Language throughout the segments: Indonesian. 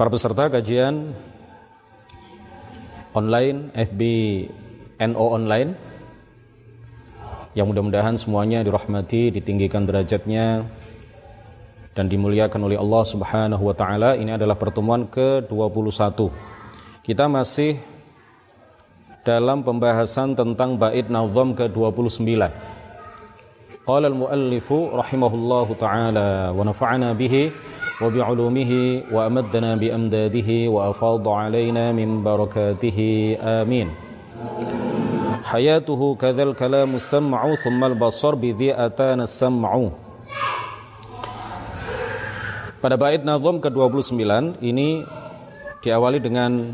Para peserta kajian online FB NO online yang mudah-mudahan semuanya dirahmati, ditinggikan derajatnya dan dimuliakan oleh Allah Subhanahu wa taala. Ini adalah pertemuan ke-21. Kita masih dalam pembahasan tentang bait nazam ke-29. Qala al-muallifu rahimahullahu taala wa nafa'ana bihi bi amdadihi wa afadha alaina min barakatihi amin. Hayatuhu kadzal kalamu sam'u thumma al-basar bi atana sam'u. Pada bait nazam ke-29 ini diawali dengan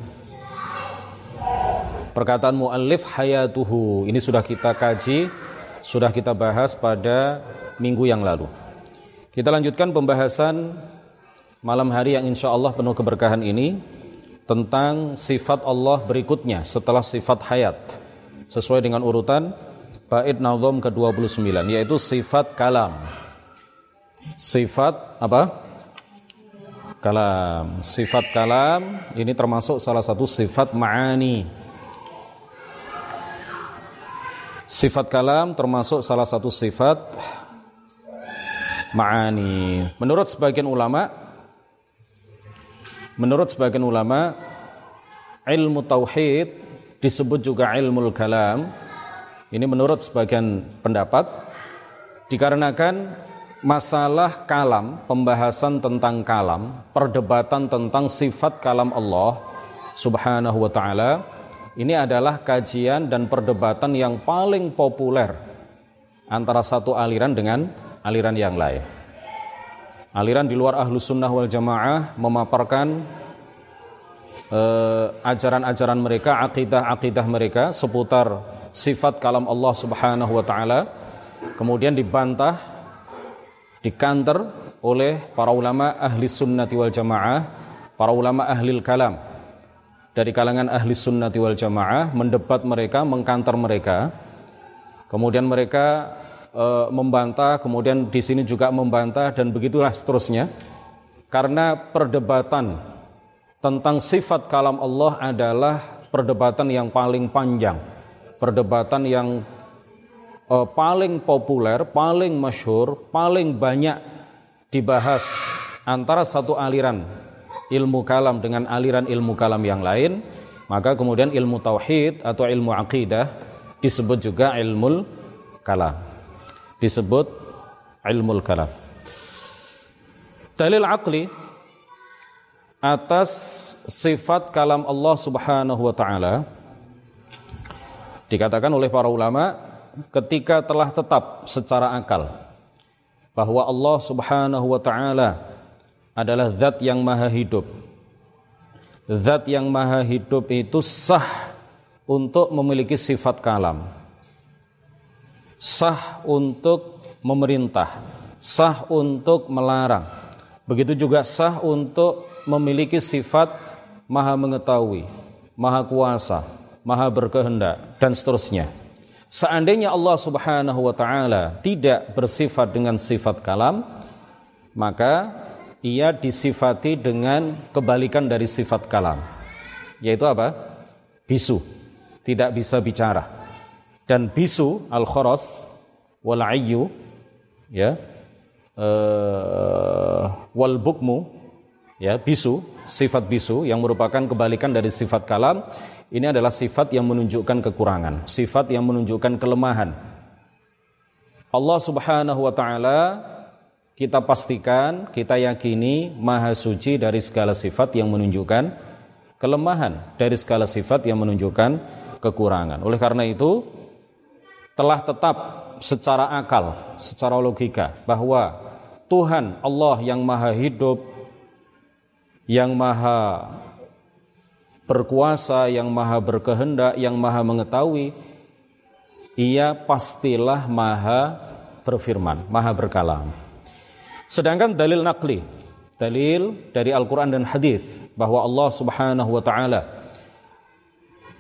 perkataan muallif hayatuhu. Ini sudah kita kaji, sudah kita bahas pada minggu yang lalu. Kita lanjutkan pembahasan malam hari yang insya Allah penuh keberkahan ini tentang sifat Allah berikutnya setelah sifat hayat sesuai dengan urutan bait nazam ke-29 yaitu sifat kalam. Sifat apa? Kalam. Sifat kalam ini termasuk salah satu sifat ma'ani. Sifat kalam termasuk salah satu sifat ma'ani. Menurut sebagian ulama, menurut sebagian ulama, ilmu tauhid disebut juga ilmu kalam. Ini menurut sebagian pendapat dikarenakan masalah kalam, pembahasan tentang kalam, perdebatan tentang sifat kalam Allah Subhanahu wa taala ini adalah kajian dan perdebatan yang paling populer antara satu aliran dengan aliran yang lain. Aliran di luar ahlu sunnah wal jamaah memaparkan Eh, ajaran-ajaran uh, mereka, akidah-akidah mereka seputar sifat kalam Allah Subhanahu wa taala kemudian dibantah dikanter oleh para ulama ahli sunnati wal jamaah, para ulama ahli kalam dari kalangan ahli sunnati wal jamaah mendebat mereka, mengkanter mereka. Kemudian mereka e, membantah, kemudian di sini juga membantah dan begitulah seterusnya. Karena perdebatan tentang sifat kalam Allah adalah perdebatan yang paling panjang, perdebatan yang uh, paling populer, paling masyhur, paling banyak dibahas antara satu aliran ilmu kalam dengan aliran ilmu kalam yang lain, maka kemudian ilmu tauhid atau ilmu akidah disebut juga ilmu kalam. Disebut ilmu kalam. Dalil akli atas sifat kalam Allah Subhanahu wa taala dikatakan oleh para ulama ketika telah tetap secara akal bahwa Allah Subhanahu wa taala adalah zat yang maha hidup. Zat yang maha hidup itu sah untuk memiliki sifat kalam. Sah untuk memerintah, sah untuk melarang. Begitu juga sah untuk memiliki sifat maha mengetahui, maha kuasa, maha berkehendak dan seterusnya. Seandainya Allah Subhanahu wa taala tidak bersifat dengan sifat kalam, maka ia disifati dengan kebalikan dari sifat kalam. Yaitu apa? Bisu, tidak bisa bicara. Dan bisu al-kharas wal ayyu ya uh, wal bukmu ya bisu sifat bisu yang merupakan kebalikan dari sifat kalam ini adalah sifat yang menunjukkan kekurangan sifat yang menunjukkan kelemahan. Allah Subhanahu wa taala kita pastikan kita yakini maha suci dari segala sifat yang menunjukkan kelemahan dari segala sifat yang menunjukkan kekurangan. Oleh karena itu telah tetap secara akal secara logika bahwa Tuhan Allah yang maha hidup yang maha berkuasa, yang maha berkehendak, yang maha mengetahui, ia pastilah maha berfirman, maha berkalam. Sedangkan dalil nakli, dalil dari Al-Quran dan hadis bahwa Allah subhanahu wa ta'ala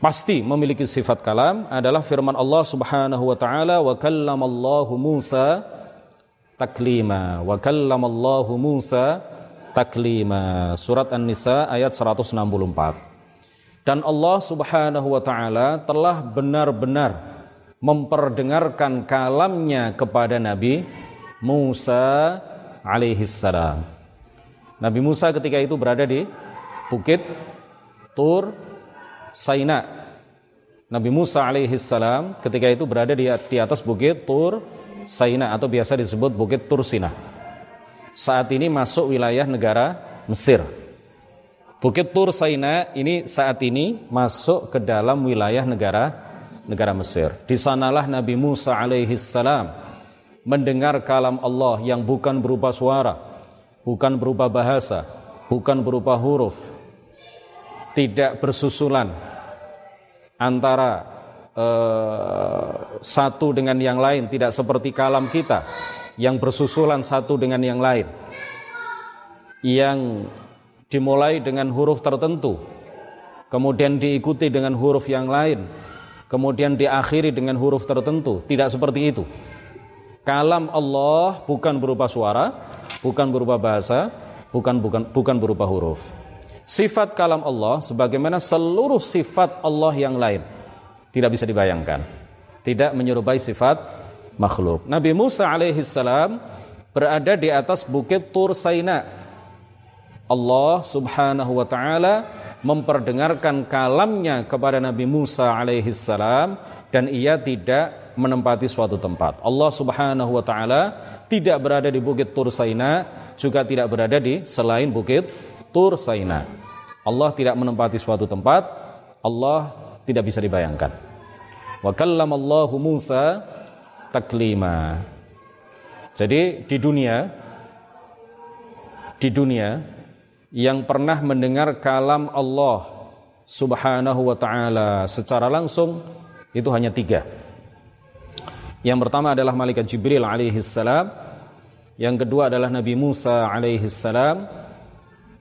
pasti memiliki sifat kalam adalah firman Allah subhanahu wa ta'ala wa kallamallahu Musa taklima wa kallamallahu Musa taklima. Surat An-Nisa ayat 164. Dan Allah Subhanahu wa taala telah benar-benar memperdengarkan kalamnya kepada Nabi Musa alaihi salam. Nabi Musa ketika itu berada di bukit Tur Saina. Nabi Musa alaihi salam ketika itu berada di, di atas bukit Tur Saina atau biasa disebut bukit Tur Sina saat ini masuk wilayah negara Mesir. Bukit Tur Saina ini saat ini masuk ke dalam wilayah negara negara Mesir. Di sanalah Nabi Musa alaihi salam mendengar kalam Allah yang bukan berupa suara, bukan berupa bahasa, bukan berupa huruf, tidak bersusulan antara uh, satu dengan yang lain, tidak seperti kalam kita yang bersusulan satu dengan yang lain yang dimulai dengan huruf tertentu kemudian diikuti dengan huruf yang lain kemudian diakhiri dengan huruf tertentu. Tidak seperti itu. Kalam Allah bukan berupa suara bukan berupa bahasa bukan bukan bukan berupa huruf sifat kalam Allah sebagaimana seluruh sifat Allah yang lain tidak bisa dibayangkan tidak menyerupai sifat makhluk. Nabi Musa alaihissalam berada di atas bukit Tur Saina. Allah subhanahu wa ta'ala memperdengarkan kalamnya kepada Nabi Musa alaihissalam dan ia tidak menempati suatu tempat. Allah subhanahu wa ta'ala tidak berada di bukit Tur Saina, juga tidak berada di selain bukit Tur Saina. Allah tidak menempati suatu tempat, Allah tidak bisa dibayangkan. Wa kallamallahu Musa taklima. Jadi di dunia di dunia yang pernah mendengar kalam Allah Subhanahu wa taala secara langsung itu hanya tiga. Yang pertama adalah malaikat Jibril alaihi salam, yang kedua adalah Nabi Musa alaihi salam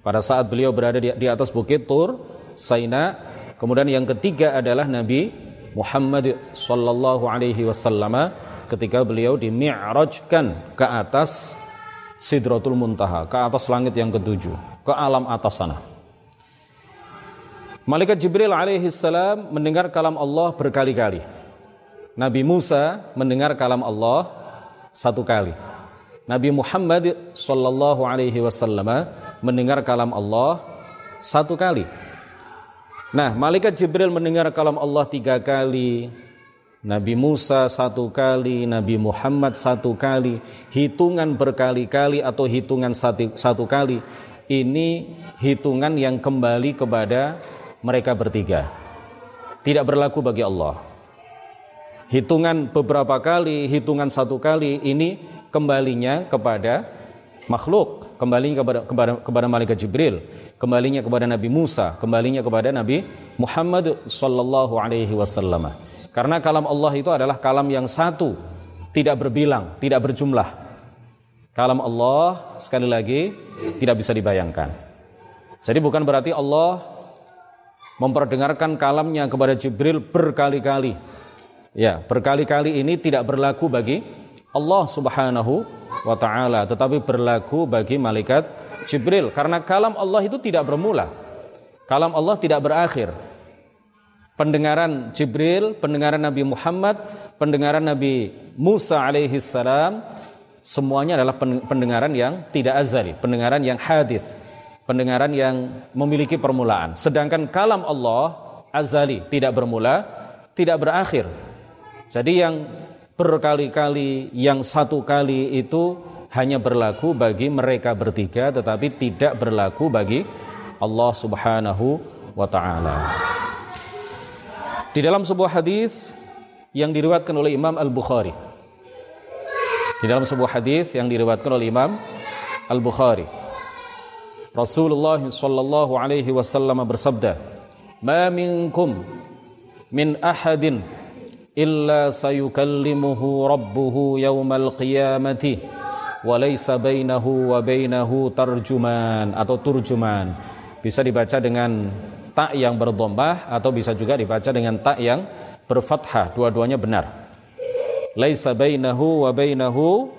pada saat beliau berada di, di atas bukit Tur Saina. Kemudian yang ketiga adalah Nabi Muhammad sallallahu alaihi wasallam ketika beliau dimi'rajkan ke atas Sidratul Muntaha, ke atas langit yang ketujuh, ke alam atas sana. Malaikat Jibril alaihi salam mendengar kalam Allah berkali-kali. Nabi Musa mendengar kalam Allah satu kali. Nabi Muhammad sallallahu alaihi wasallam mendengar kalam Allah satu kali. Nah, malaikat Jibril mendengar kalam Allah tiga kali, Nabi Musa satu kali, Nabi Muhammad satu kali, hitungan berkali-kali atau hitungan satu, satu kali. Ini hitungan yang kembali kepada mereka bertiga. Tidak berlaku bagi Allah. Hitungan beberapa kali, hitungan satu kali ini kembalinya kepada makhluk, kembalinya kepada kepada kepada malaikat Jibril, kembalinya kepada Nabi Musa, kembalinya kepada Nabi Muhammad sallallahu alaihi wasallam. Karena kalam Allah itu adalah kalam yang satu, tidak berbilang, tidak berjumlah. Kalam Allah sekali lagi tidak bisa dibayangkan. Jadi bukan berarti Allah memperdengarkan kalamnya kepada Jibril berkali-kali. Ya, berkali-kali ini tidak berlaku bagi Allah Subhanahu wa taala, tetapi berlaku bagi malaikat Jibril karena kalam Allah itu tidak bermula. Kalam Allah tidak berakhir pendengaran Jibril, pendengaran Nabi Muhammad, pendengaran Nabi Musa alaihi salam, semuanya adalah pendengaran yang tidak azali, pendengaran yang hadis, pendengaran yang memiliki permulaan. Sedangkan kalam Allah azali, tidak bermula, tidak berakhir. Jadi yang berkali-kali, yang satu kali itu hanya berlaku bagi mereka bertiga tetapi tidak berlaku bagi Allah Subhanahu wa taala. Di dalam sebuah hadis yang diriwayatkan oleh Imam Al-Bukhari. Di dalam sebuah hadis yang diriwayatkan oleh Imam Al-Bukhari. Rasulullah sallallahu alaihi wasallam bersabda, "Ma minkum min ahadin rabbuhu yaumal qiyamati wa laysa bainahu wa bainahu tarjuman atau turjuman." Bisa dibaca dengan tak yang berdombah atau bisa juga dibaca dengan tak yang berfathah dua-duanya benar laisa bainahu wa bainahu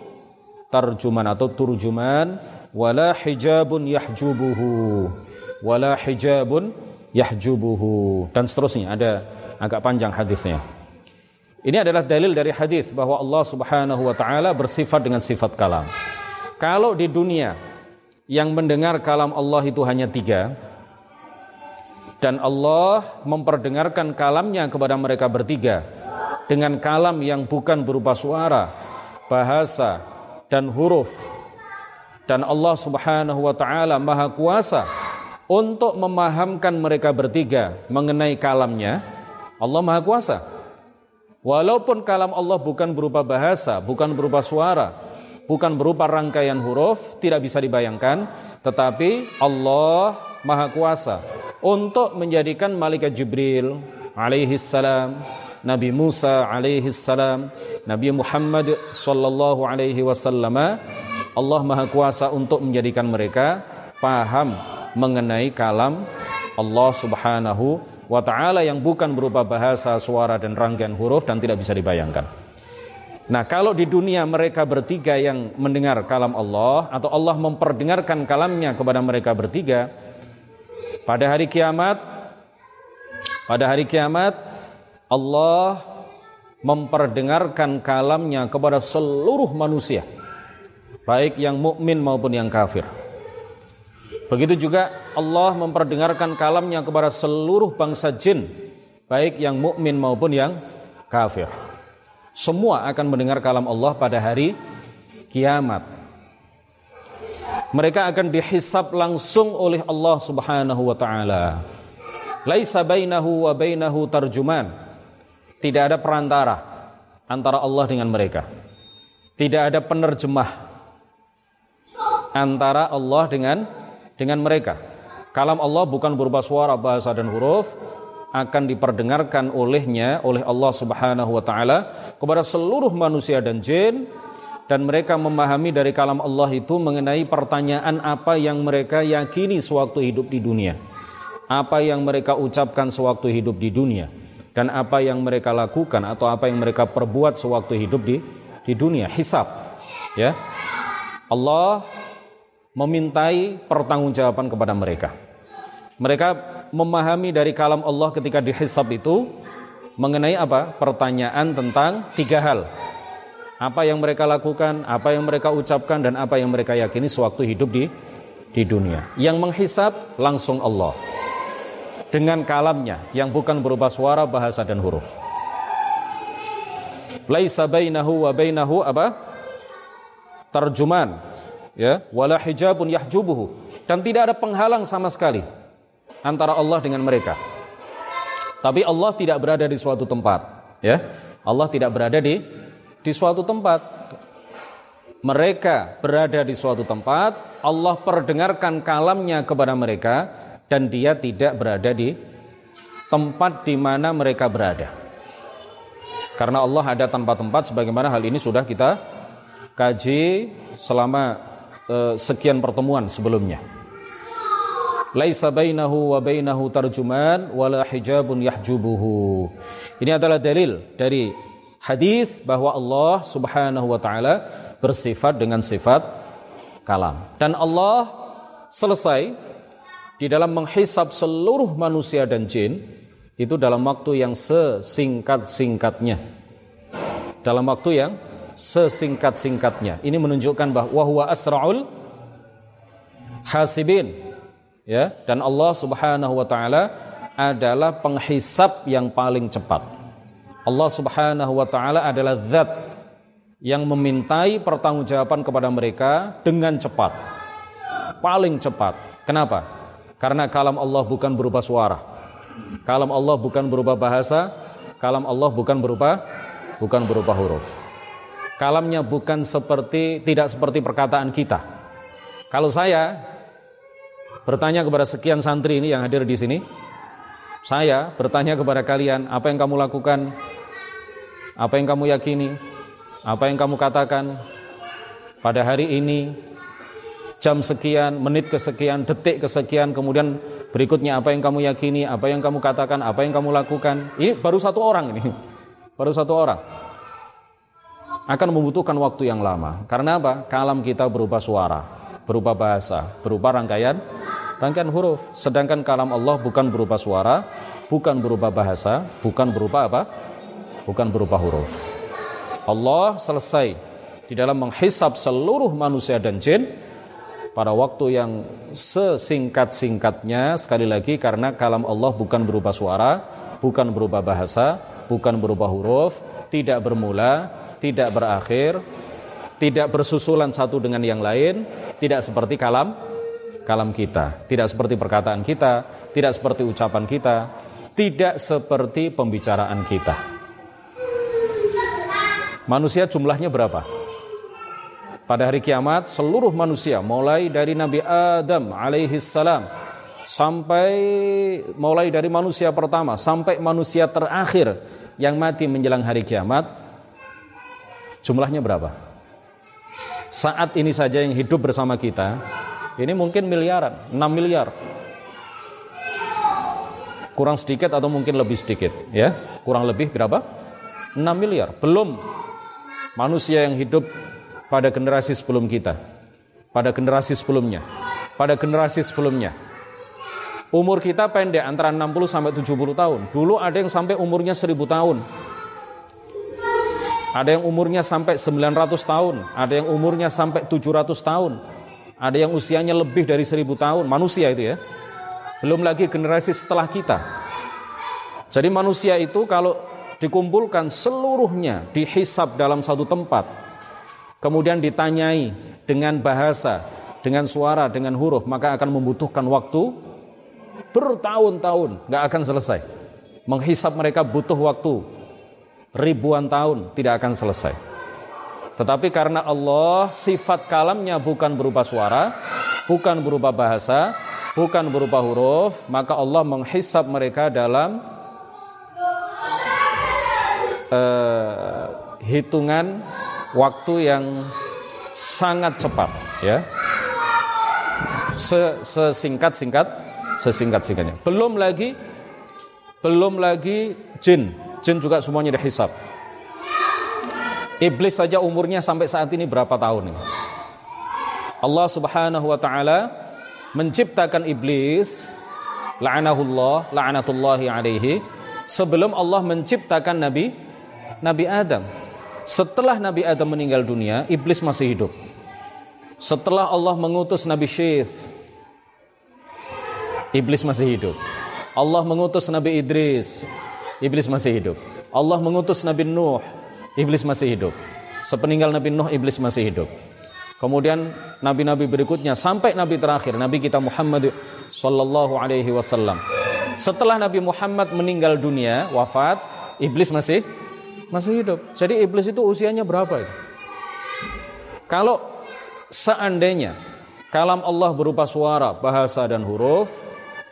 tarjuman atau turjuman wala hijabun yahjubuhu wala hijabun yahjubuhu dan seterusnya ada agak panjang hadisnya. Ini adalah dalil dari hadis bahwa Allah Subhanahu wa taala bersifat dengan sifat kalam. Kalau di dunia yang mendengar kalam Allah itu hanya tiga, dan Allah memperdengarkan kalamnya kepada mereka bertiga dengan kalam yang bukan berupa suara, bahasa, dan huruf. Dan Allah Subhanahu wa taala Maha Kuasa untuk memahamkan mereka bertiga mengenai kalamnya. Allah Maha Kuasa. Walaupun kalam Allah bukan berupa bahasa, bukan berupa suara, bukan berupa rangkaian huruf, tidak bisa dibayangkan, tetapi Allah Maha Kuasa untuk menjadikan malaikat Jibril alaihi salam Nabi Musa alaihi salam, Nabi Muhammad sallallahu alaihi wasallam, Allah Maha Kuasa untuk menjadikan mereka paham mengenai kalam Allah Subhanahu wa taala yang bukan berupa bahasa, suara dan rangkaian huruf dan tidak bisa dibayangkan. Nah, kalau di dunia mereka bertiga yang mendengar kalam Allah atau Allah memperdengarkan kalamnya kepada mereka bertiga pada hari kiamat pada hari kiamat Allah memperdengarkan kalamnya kepada seluruh manusia baik yang mukmin maupun yang kafir begitu juga Allah memperdengarkan kalamnya kepada seluruh bangsa jin baik yang mukmin maupun yang kafir. Semua akan mendengar kalam Allah pada hari kiamat. Mereka akan dihisap langsung oleh Allah Subhanahu wa taala. Laisa bainahu wa bainahu tarjuman. Tidak ada perantara antara Allah dengan mereka. Tidak ada penerjemah antara Allah dengan dengan mereka. Kalam Allah bukan berupa suara, bahasa dan huruf akan diperdengarkan olehnya oleh Allah Subhanahu wa taala kepada seluruh manusia dan jin dan mereka memahami dari kalam Allah itu mengenai pertanyaan apa yang mereka yakini sewaktu hidup di dunia. Apa yang mereka ucapkan sewaktu hidup di dunia dan apa yang mereka lakukan atau apa yang mereka perbuat sewaktu hidup di di dunia hisab ya Allah memintai pertanggungjawaban kepada mereka. Mereka memahami dari kalam Allah ketika dihisab itu mengenai apa? Pertanyaan tentang tiga hal. Apa yang mereka lakukan apa yang mereka ucapkan dan apa yang mereka yakini sewaktu hidup di di dunia. Yang menghisab langsung Allah. Dengan kalamnya yang bukan berupa suara, bahasa dan huruf. Laisa bainahu wa bainahu apa? Terjuman ya, wala hijabun yahjubuhu dan tidak ada penghalang sama sekali antara Allah dengan mereka. Tapi Allah tidak berada di suatu tempat, ya. Allah tidak berada di di suatu tempat. Mereka berada di suatu tempat, Allah perdengarkan kalamnya kepada mereka dan dia tidak berada di tempat di mana mereka berada. Karena Allah ada tempat-tempat sebagaimana hal ini sudah kita kaji selama uh, sekian pertemuan sebelumnya. Laisa bainahu wa bainahu tarjuman wala hijabun yahjubuhu. Ini adalah dalil dari hadis bahwa Allah Subhanahu wa taala bersifat dengan sifat kalam. Dan Allah selesai di dalam menghisap seluruh manusia dan jin itu dalam waktu yang sesingkat-singkatnya. Dalam waktu yang sesingkat-singkatnya. Ini menunjukkan bahwa huwa asraul hasibin. Ya, dan Allah Subhanahu wa taala adalah penghisap yang paling cepat. Allah Subhanahu wa taala adalah zat yang memintai pertanggungjawaban kepada mereka dengan cepat. Paling cepat. Kenapa? Karena kalam Allah bukan berupa suara. Kalam Allah bukan berupa bahasa, kalam Allah bukan berupa bukan berupa huruf. Kalamnya bukan seperti tidak seperti perkataan kita. Kalau saya bertanya kepada sekian santri ini yang hadir di sini, saya bertanya kepada kalian, apa yang kamu lakukan? Apa yang kamu yakini? Apa yang kamu katakan pada hari ini? jam sekian, menit kesekian, detik kesekian, kemudian berikutnya apa yang kamu yakini, apa yang kamu katakan, apa yang kamu lakukan. Ini baru satu orang ini. Baru satu orang. Akan membutuhkan waktu yang lama. Karena apa? Kalam kita berupa suara. berupa bahasa, berupa rangkaian rangkaian huruf. Sedangkan kalam Allah bukan berupa suara, bukan berupa bahasa, bukan berupa apa? Bukan berupa huruf. Allah selesai di dalam menghisap seluruh manusia dan jin pada waktu yang sesingkat-singkatnya sekali lagi karena kalam Allah bukan berupa suara, bukan berupa bahasa, bukan berupa huruf, tidak bermula, tidak berakhir, tidak bersusulan satu dengan yang lain, tidak seperti kalam kalam kita, tidak seperti perkataan kita, tidak seperti ucapan kita, tidak seperti pembicaraan kita. Manusia jumlahnya berapa? Pada hari kiamat seluruh manusia mulai dari Nabi Adam alaihi salam sampai mulai dari manusia pertama sampai manusia terakhir yang mati menjelang hari kiamat jumlahnya berapa? Saat ini saja yang hidup bersama kita ini mungkin miliaran, 6 miliar. Kurang sedikit atau mungkin lebih sedikit, ya. Kurang lebih berapa? 6 miliar. Belum manusia yang hidup pada generasi sebelum kita. Pada generasi sebelumnya. Pada generasi sebelumnya. Umur kita pendek antara 60 sampai 70 tahun. Dulu ada yang sampai umurnya 1000 tahun. Ada yang umurnya sampai 900 tahun, ada yang umurnya sampai 700 tahun ada yang usianya lebih dari seribu tahun, manusia itu ya. Belum lagi generasi setelah kita. Jadi manusia itu kalau dikumpulkan seluruhnya dihisap dalam satu tempat, kemudian ditanyai dengan bahasa, dengan suara, dengan huruf, maka akan membutuhkan waktu bertahun-tahun, nggak akan selesai. Menghisap mereka butuh waktu ribuan tahun, tidak akan selesai. Tetapi karena Allah sifat kalamnya bukan berupa suara, bukan berupa bahasa, bukan berupa huruf, maka Allah menghisap mereka dalam uh, hitungan waktu yang sangat cepat, ya. Sesingkat-singkat, sesingkat-singkatnya. Belum lagi, belum lagi jin, jin juga semuanya dihisap. Iblis saja umurnya sampai saat ini berapa tahun nih? Allah Subhanahu wa taala menciptakan iblis la'anahullah la'natullahi alaihi sebelum Allah menciptakan Nabi Nabi Adam. Setelah Nabi Adam meninggal dunia, iblis masih hidup. Setelah Allah mengutus Nabi Syith, iblis masih hidup. Allah mengutus Nabi Idris, iblis masih hidup. Allah mengutus Nabi Nuh, iblis masih hidup. Sepeninggal Nabi Nuh, iblis masih hidup. Kemudian nabi-nabi berikutnya sampai nabi terakhir, nabi kita Muhammad sallallahu alaihi wasallam. Setelah Nabi Muhammad meninggal dunia, wafat, iblis masih masih hidup. Jadi iblis itu usianya berapa itu? Kalau seandainya kalam Allah berupa suara, bahasa dan huruf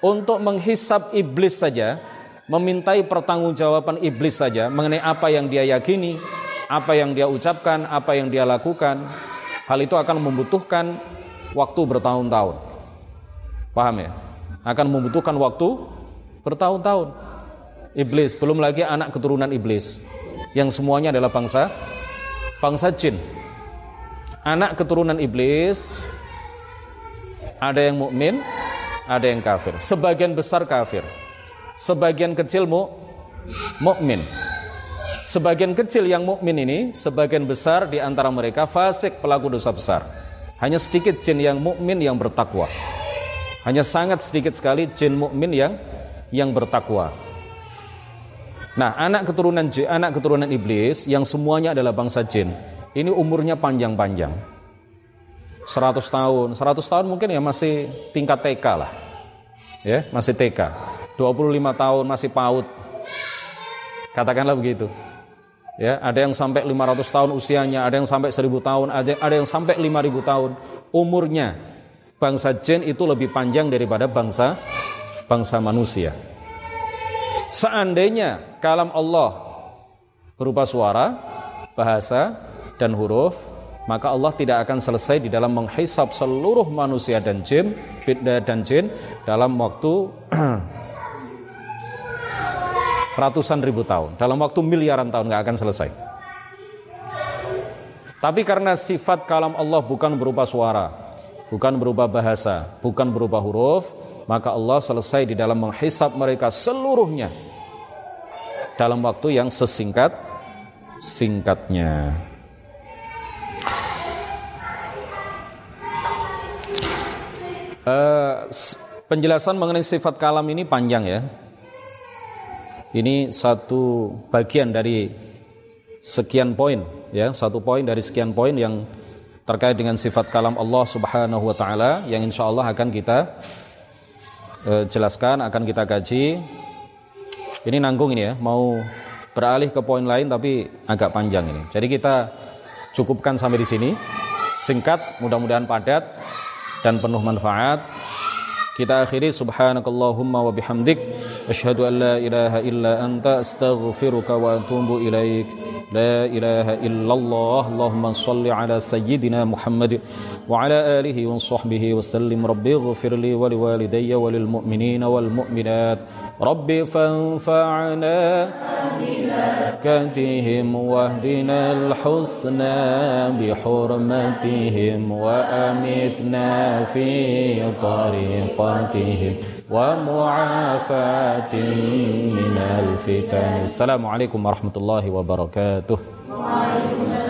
untuk menghisap iblis saja memintai pertanggungjawaban iblis saja mengenai apa yang dia yakini, apa yang dia ucapkan, apa yang dia lakukan, hal itu akan membutuhkan waktu bertahun-tahun. Paham ya? Akan membutuhkan waktu bertahun-tahun. Iblis, belum lagi anak keturunan iblis yang semuanya adalah bangsa bangsa jin. Anak keturunan iblis ada yang mukmin, ada yang kafir. Sebagian besar kafir sebagian kecil mu mukmin. Sebagian kecil yang mukmin ini, sebagian besar di antara mereka fasik pelaku dosa besar. Hanya sedikit jin yang mukmin yang bertakwa. Hanya sangat sedikit sekali jin mukmin yang yang bertakwa. Nah, anak keturunan jin, anak keturunan iblis yang semuanya adalah bangsa jin. Ini umurnya panjang-panjang. 100 tahun, 100 tahun mungkin ya masih tingkat TK lah. Ya, masih TK. 25 tahun masih paut. Katakanlah begitu. Ya, ada yang sampai 500 tahun usianya, ada yang sampai 1000 tahun, ada, ada yang sampai 5000 tahun umurnya. Bangsa jin itu lebih panjang daripada bangsa bangsa manusia. Seandainya kalam Allah berupa suara, bahasa dan huruf, maka Allah tidak akan selesai di dalam menghisap seluruh manusia dan jin dan jin dalam waktu ratusan ribu tahun. Dalam waktu miliaran tahun nggak akan selesai. Tapi karena sifat kalam Allah bukan berupa suara, bukan berupa bahasa, bukan berupa huruf, maka Allah selesai di dalam menghisap mereka seluruhnya dalam waktu yang sesingkat singkatnya. Uh, penjelasan mengenai sifat kalam ini panjang ya. Ini satu bagian dari sekian poin ya, satu poin dari sekian poin yang terkait dengan sifat kalam Allah Subhanahu wa taala yang insya Allah akan kita uh, jelaskan, akan kita kaji. Ini nanggung ini ya, mau beralih ke poin lain tapi agak panjang ini. Jadi kita cukupkan sampai di sini. Singkat, mudah-mudahan padat dan penuh manfaat. Kita akhiri subhanakallahumma wa bihamdik asyhadu an la ilaha illa anta astaghfiruka wa atubu ilaik. La ilaha illallah. Allahumma salli ala sayyidina Muhammad wa ala alihi wa sahbihi wa sallim. Rabbi ighfir wa liwalidayya wa lil mu'minina wal mu'minat. Rabbi fanfa'na ببركتهم واهدنا الحسنى بحرمتهم وأمتنا في طريقتهم ومعافاة من الفتن. السلام عليكم ورحمة الله وبركاته. وعليكم السلام.